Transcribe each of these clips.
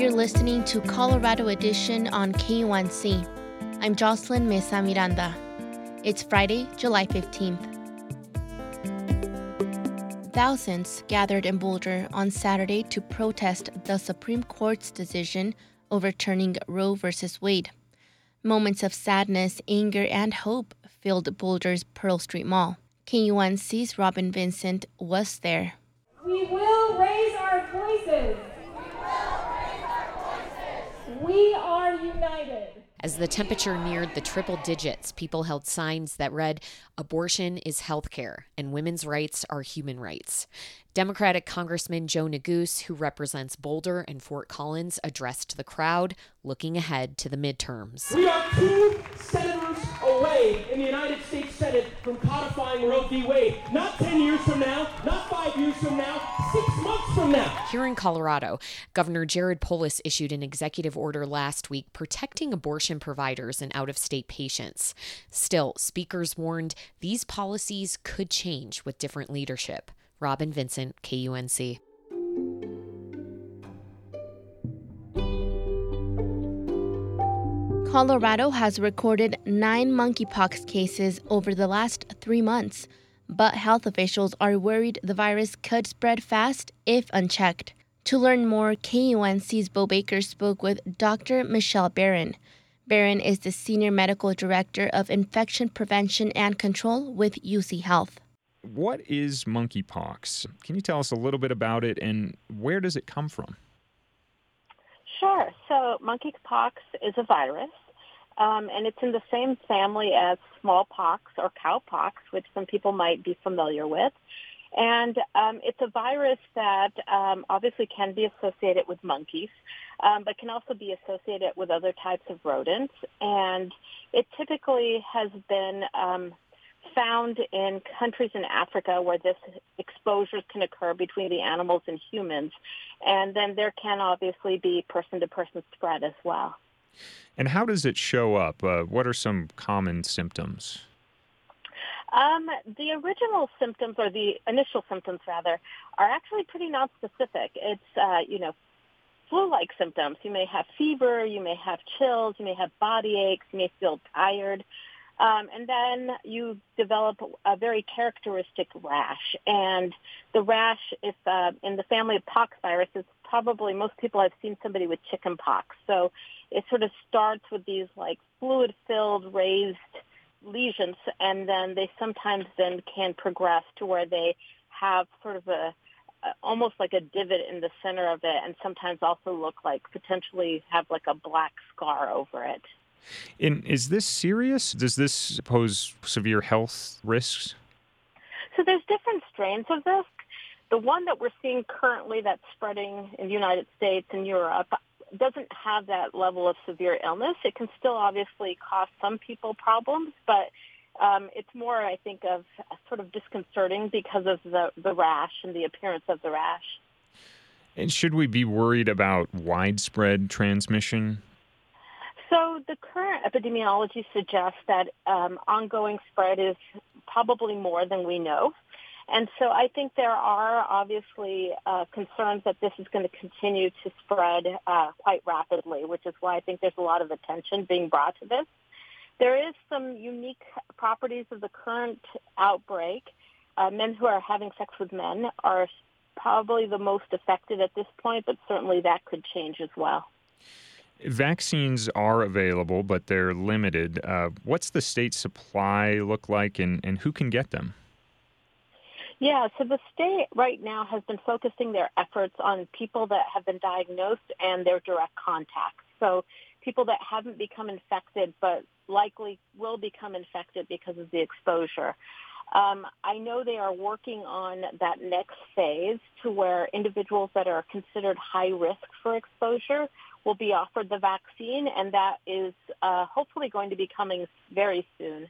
You're listening to Colorado Edition on KUNC. I'm Jocelyn Mesa Miranda. It's Friday, July 15th. Thousands gathered in Boulder on Saturday to protest the Supreme Court's decision overturning Roe v. Wade. Moments of sadness, anger, and hope filled Boulder's Pearl Street Mall. KUNC's Robyn Vincent was there. We will raise our voices. We are united. As the temperature neared the triple digits, people held signs that read, Abortion is health care and women's rights are human rights. Democratic Congressman Joe Neguse, who represents Boulder and Fort Collins, addressed the crowd, looking ahead to the midterms. We are two senators away in the United States Senate from codifying Roe v. Wade. Not 10 years from now, not five years from now, six from now. Here in Colorado, Governor Jared Polis issued an executive order last week protecting abortion providers and out of state patients. Still, speakers warned these policies could change with different leadership. Robyn Vincent, KUNC. Colorado has recorded nine monkeypox cases over the last three months, but health officials are worried the virus could spread fast if unchecked. To learn more, KUNC's Bo Baker spoke with Dr. Michelle Barron. Barron is the Senior Medical Director of Infection Prevention and Control with UC Health. What is monkeypox? Can you tell us a little bit about it and where does it come from? Sure. So monkeypox is a virus, um, and it's in the same family as smallpox or cowpox, which some people might be familiar with. And um, it's a virus that um, obviously can be associated with monkeys, um, but can also be associated with other types of rodents. And it typically has been um, found in countries in Africa where this exposures can occur between the animals and humans. And then there can obviously be person-to-person spread as well. And how does it show up? Uh, what are some common symptoms? Um, the original symptoms, or the initial symptoms rather, are actually pretty nonspecific. It's, uh, you know, flu-like symptoms. You may have fever, you may have chills, you may have body aches, you may feel tired. Um, and then you develop a very characteristic rash. And the rash, if uh, in the family of pox viruses, probably most people have seen somebody with chicken pox. So it sort of starts with these like fluid-filled raised lesions, and then they sometimes then can progress to where they have sort of a almost like a divot in the center of it and sometimes also look like potentially have like a black scar over it. And is this serious? Does this pose severe health risks? So there's different strains of this. The one that we're seeing currently that's spreading in the United States and Europe doesn't have that level of severe illness. It can still obviously cause some people problems, but um, it's more, I think, of sort of disconcerting because of the, the rash and the appearance of the rash. And should we be worried about widespread transmission? So the current epidemiology suggests that um, ongoing spread is probably more than we know. And so I think there are obviously uh, concerns that this is going to continue to spread uh, quite rapidly, which is why I think there's a lot of attention being brought to this. There is some unique properties of the current outbreak. Uh, men who are having sex with men are probably the most affected at this point, but certainly that could change as well. Vaccines are available, but they're limited. Uh, what's the state supply look like, and, and who can get them? Yeah, so the state right now has been focusing their efforts on people that have been diagnosed and their direct contacts. So people that haven't become infected but likely will become infected because of the exposure. Um, I know they are working on that next phase to where individuals that are considered high risk for exposure will be offered the vaccine, and that is uh, hopefully going to be coming very soon.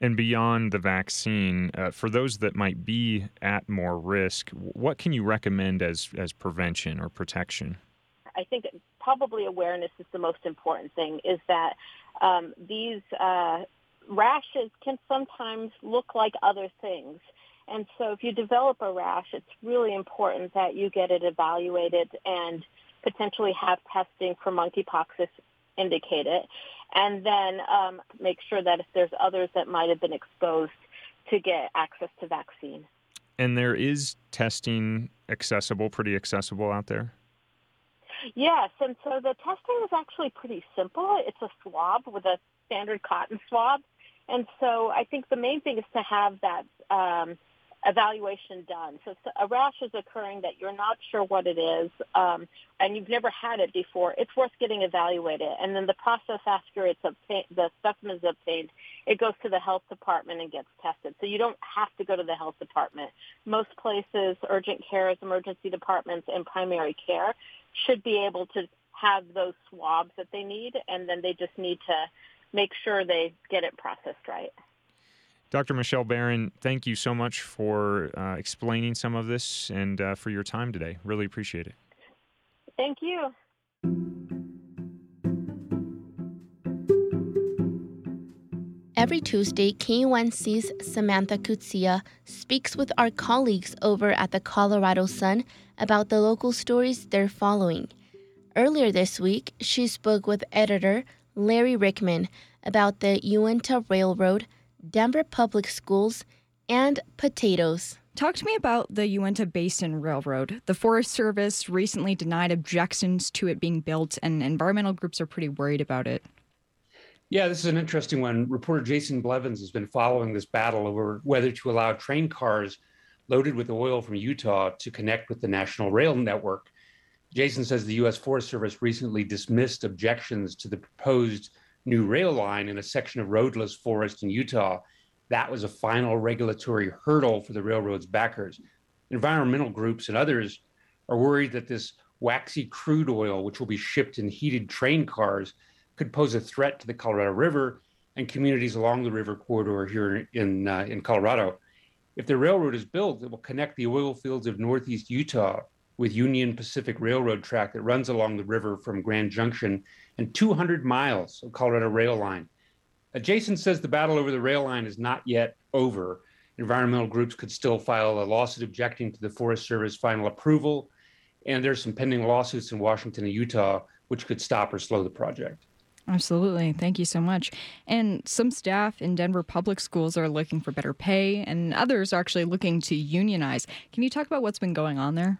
And beyond the vaccine, uh, for those that might be at more risk, what can you recommend as, as prevention or protection? I think probably awareness is the most important thing, is that um, these uh, rashes can sometimes look like other things. And so if you develop a rash, it's really important that you get it evaluated and potentially have testing for monkeypox if indicated. And then um, make sure that if there's others that might have been exposed to get access to vaccine. And there is testing accessible, pretty accessible out there? Yes, and so the testing is actually pretty simple. It's a swab with a standard cotton swab. And so I think the main thing is to have that um, evaluation done. So a rash is occurring that you're not sure what it is, um, and you've never had it before. It's worth getting evaluated. And then the process after it's obtained, the specimen is obtained, it goes to the health department and gets tested. So you don't have to go to the health department. Most places, urgent cares, emergency departments, and primary care should be able to have those swabs that they need, and then they just need to make sure they get it processed right. Dr. Michelle Barron, thank you so much for uh, explaining some of this and uh, for your time today. Really appreciate it. Thank you. Every Tuesday, KUNC's Samantha Coetzee speaks with our colleagues over at the Colorado Sun about the local stories they're following. Earlier this week, she spoke with editor Larry Ryckman about the Uinta Railroad, Denver Public Schools, and potatoes. Talk to me about the Uinta Basin Railroad. The Forest Service recently denied objections to it being built, and environmental groups are pretty worried about it. Yeah, this is an interesting one. Reporter Jason Blevins has been following this battle over whether to allow train cars loaded with oil from Utah to connect with the national rail network. Jason says the U.S. Forest Service recently dismissed objections to the proposed new rail line in a section of roadless forest in Utah. That was a final regulatory hurdle for the railroad's backers. Environmental groups and others are worried that this waxy crude oil, which will be shipped in heated train cars, could pose a threat to the Colorado River and communities along the river corridor here in uh, in Colorado. If the railroad is built, it will connect the oil fields of northeast Utah with Union Pacific Railroad track that runs along the river from Grand Junction and 200 miles of Colorado rail line. Jason says the battle over the rail line is not yet over. Environmental groups could still file a lawsuit objecting to the Forest Service final approval, and there's some pending lawsuits in Washington and Utah which could stop or slow the project. Absolutely. Thank you so much. And some staff in Denver public schools are looking for better pay, and others are actually looking to unionize. Can you talk about what's been going on there?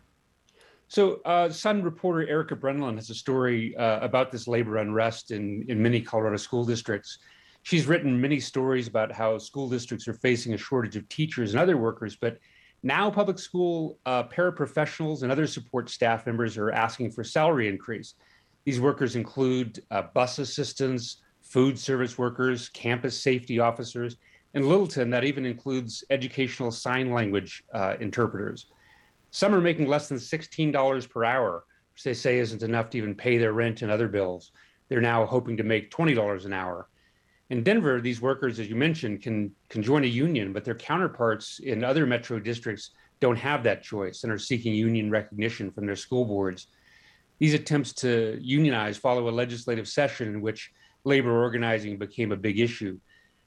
So, uh, Sun reporter Erica Breunlin has a story uh, about this labor unrest in, in many Colorado school districts. She's written many stories about how school districts are facing a shortage of teachers and other workers, but now public school uh, paraprofessionals and other support staff members are asking for salary increase. These workers include uh, bus assistants, food service workers, campus safety officers, and Littleton, that even includes educational sign language uh, interpreters. Some are making less than $16 per hour, which they say isn't enough to even pay their rent and other bills. They're now hoping to make $20 an hour. In Denver, these workers, as you mentioned, can, can join a union, but their counterparts in other metro districts don't have that choice and are seeking union recognition from their school boards. These attempts to unionize follow a legislative session in which labor organizing became a big issue.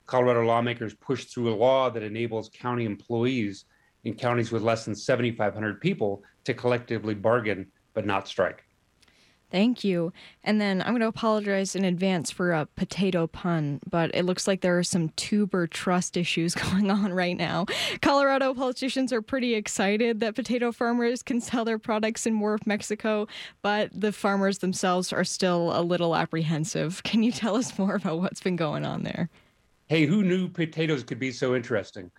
Colorado lawmakers pushed through a law that enables county employees in counties with less than 7,500 people to collectively bargain but not strike. Thank you. And then I'm going to apologize in advance for a potato pun, but it looks like there are some tuber trust issues going on right now. Colorado politicians are pretty excited that potato farmers can sell their products in more of Mexico, but the farmers themselves are still a little apprehensive. Can you tell us more about what's been going on there? Hey, who knew potatoes could be so interesting?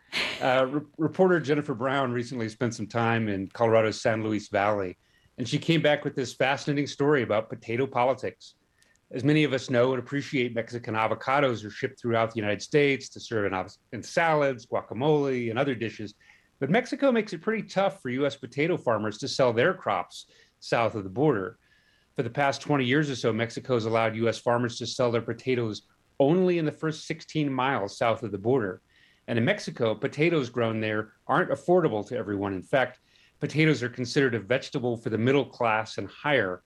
Uh, re- reporter Jennifer Brown recently spent some time in Colorado's San Luis Valley, and she came back with this fascinating story about potato politics. As many of us know and appreciate, Mexican avocados are shipped throughout the United States to serve in, in salads, guacamole, and other dishes. But Mexico makes it pretty tough for U.S. potato farmers to sell their crops south of the border. For the past 20 years or so, Mexico has allowed U.S. farmers to sell their potatoes only in the first 16 miles south of the border. And in Mexico, potatoes grown there aren't affordable to everyone. In fact, potatoes are considered a vegetable for the middle class and higher.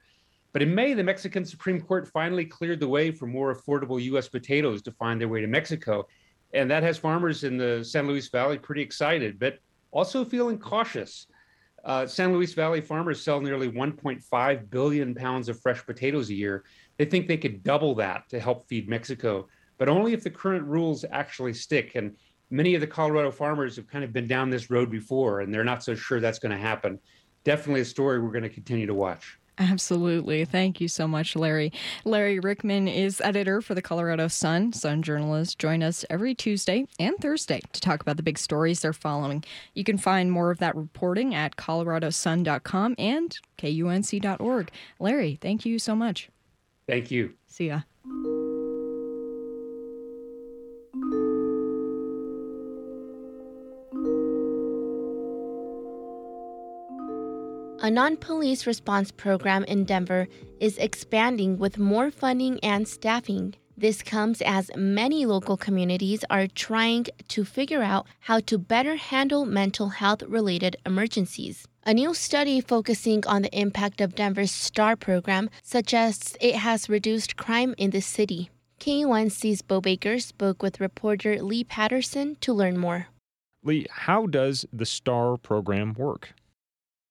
But in May, the Mexican Supreme Court finally cleared the way for more affordable U.S. potatoes to find their way to Mexico. And that has farmers in the San Luis Valley pretty excited, but also feeling cautious. Uh, San Luis Valley farmers sell nearly 1.5 billion pounds of fresh potatoes a year. They think they could double that to help feed Mexico, but only if the current rules actually stick. And many of the Colorado farmers have kind of been down this road before, and they're not so sure that's going to happen. Definitely a story we're going to continue to watch. Absolutely. Thank you so much, Larry. Larry Ryckman is editor for the Colorado Sun. Sun journalists join us every Tuesday and Thursday to talk about the big stories they're following. You can find more of that reporting at coloradosun.com and kunc.org. Larry, thank you so much. Thank you. See ya. Non police response program in Denver is expanding with more funding and staffing. This comes as many local communities are trying to figure out how to better handle mental health related emergencies. A new study focusing on the impact of Denver's STAR program suggests it has reduced crime in the city. KUNC's Bo Baker spoke with reporter Leigh Paterson to learn more. Leigh, how does the STAR program work?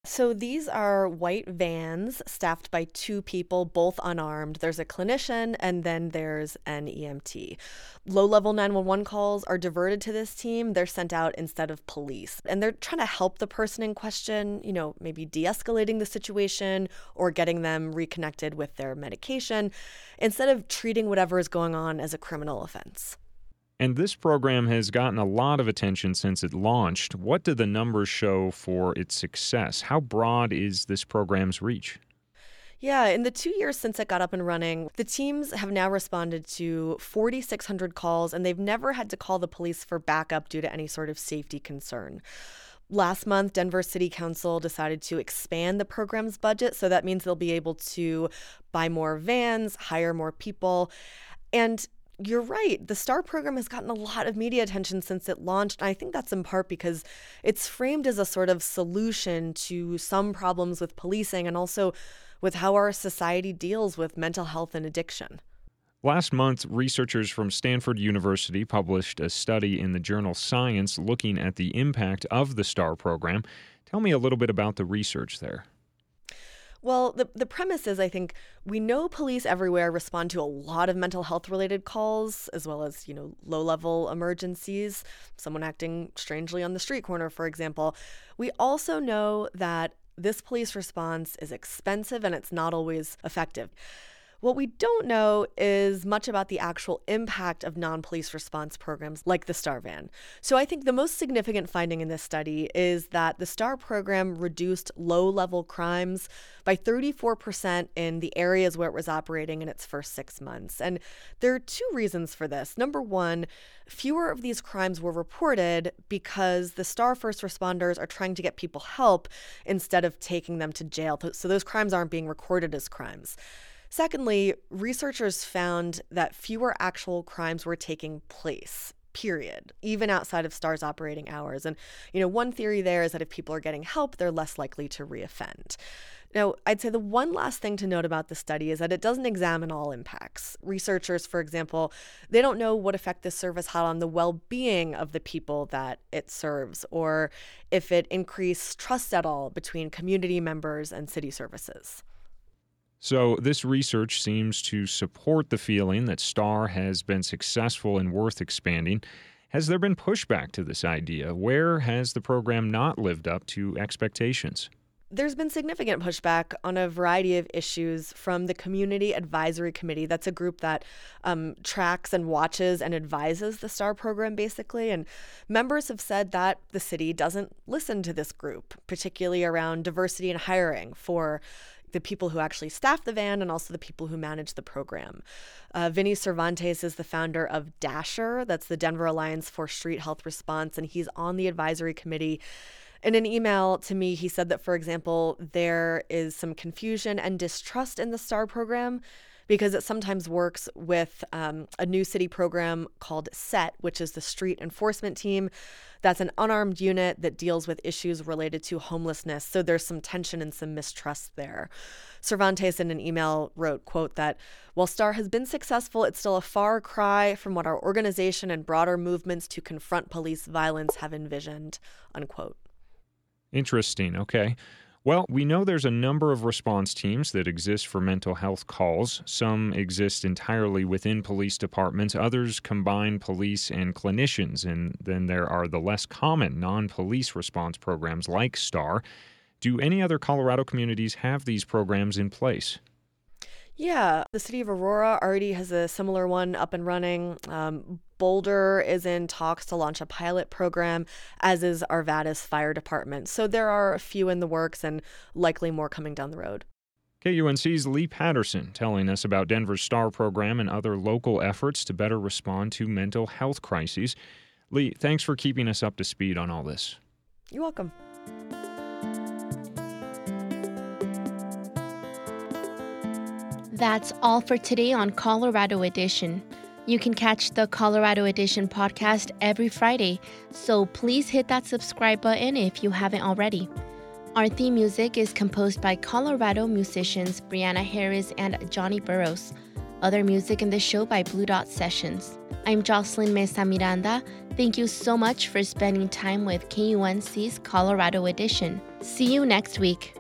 So these are white vans staffed by two people, both unarmed. There's a clinician and then there's an EMT. Low level 911 calls are diverted to this team. They're sent out instead of police. And they're trying to help the person in question, you know, maybe de escalating the situation or getting them reconnected with their medication instead of treating whatever is going on as a criminal offense. And this program has gotten a lot of attention since it launched. What do the numbers show for its success? How broad is this program's reach? Yeah, in the two years since it got up and running, the teams have now responded to 4,600 calls, and they've never had to call the police for backup due to any sort of safety concern. Last month, Denver City Council decided to expand the program's budget, so that means they'll be able to buy more vans, hire more people. And you're right. The STAR program has gotten a lot of media attention since it launched. And I think that's in part because it's framed as a sort of solution to some problems with policing and also with how our society deals with mental health and addiction. Last month, researchers from Stanford University published a study in the journal Science looking at the impact of the STAR program. Tell me a little bit about the research there. Well, the, the premise is I think we know police everywhere respond to a lot of mental health related calls, as well as, you know, low level emergencies, someone acting strangely on the street corner, for example. We also know that this police response is expensive and it's not always effective. What we don't know is much about the actual impact of non police response programs like the STAR van. So I think the most significant finding in this study is that the STAR program reduced low level crimes by 34% in the areas where it was operating in its first six months. And there are two reasons for this. Number one, fewer of these crimes were reported because the STAR first responders are trying to get people help instead of taking them to jail. So those crimes aren't being recorded as crimes. Secondly, researchers found that fewer actual crimes were taking place period even outside of stars operating hours and you know one theory there is that if people are getting help they're less likely to reoffend now, I'd say the one last thing to note about the study is that it doesn't examine all impacts. Researchers, for example, they don't know what effect this service had on the well being of the people that it serves, or if it increased trust at all between community members and city services. So, this research seems to support the feeling that STAR has been successful and worth expanding. Has there been pushback to this idea? Where has the program not lived up to expectations? There's been significant pushback on a variety of issues from the Community Advisory Committee. That's a group that um, tracks and watches and advises the STAR program, basically. And members have said that the city doesn't listen to this group, particularly around diversity and hiring for the people who actually staff the van and also the people who manage the program. Uh, Vinny Cervantes is the founder of Dasher, that's the Denver Alliance for Street Health Response, and he's on the advisory committee. In an email to me, he said that, for example, there is some confusion and distrust in the STAR program because it sometimes works with um, a new city program called SET, which is the Street Enforcement Team. That's an unarmed unit that deals with issues related to homelessness. So there's some tension and some mistrust there. Cervantes in an email wrote, quote, that while STAR has been successful, it's still a far cry from what our organization and broader movements to confront police violence have envisioned, unquote. Interesting. Okay. Well, we know there's a number of response teams that exist for mental health calls. Some exist entirely within police departments, others combine police and clinicians, and then there are the less common non police response programs like STAR. Do any other Colorado communities have these programs in place? Yeah, the city of Aurora already has a similar one up and running. Um, Boulder is in talks to launch a pilot program, as is Arvada's fire department. So there are a few in the works and likely more coming down the road. KUNC's Leigh Paterson telling us about Denver's STAR program and other local efforts to better respond to mental health crises. Leigh, thanks for keeping us up to speed on all this. You're welcome. That's all for today on Colorado Edition. You can catch the Colorado Edition podcast every Friday, so please hit that subscribe button if you haven't already. Our theme music is composed by Colorado musicians Brianna Harris and Johnny Burrows. Other music in the show by Blue Dot Sessions. I'm Jocelyn Mesa Miranda. Thank you so much for spending time with KUNC's Colorado Edition. See you next week.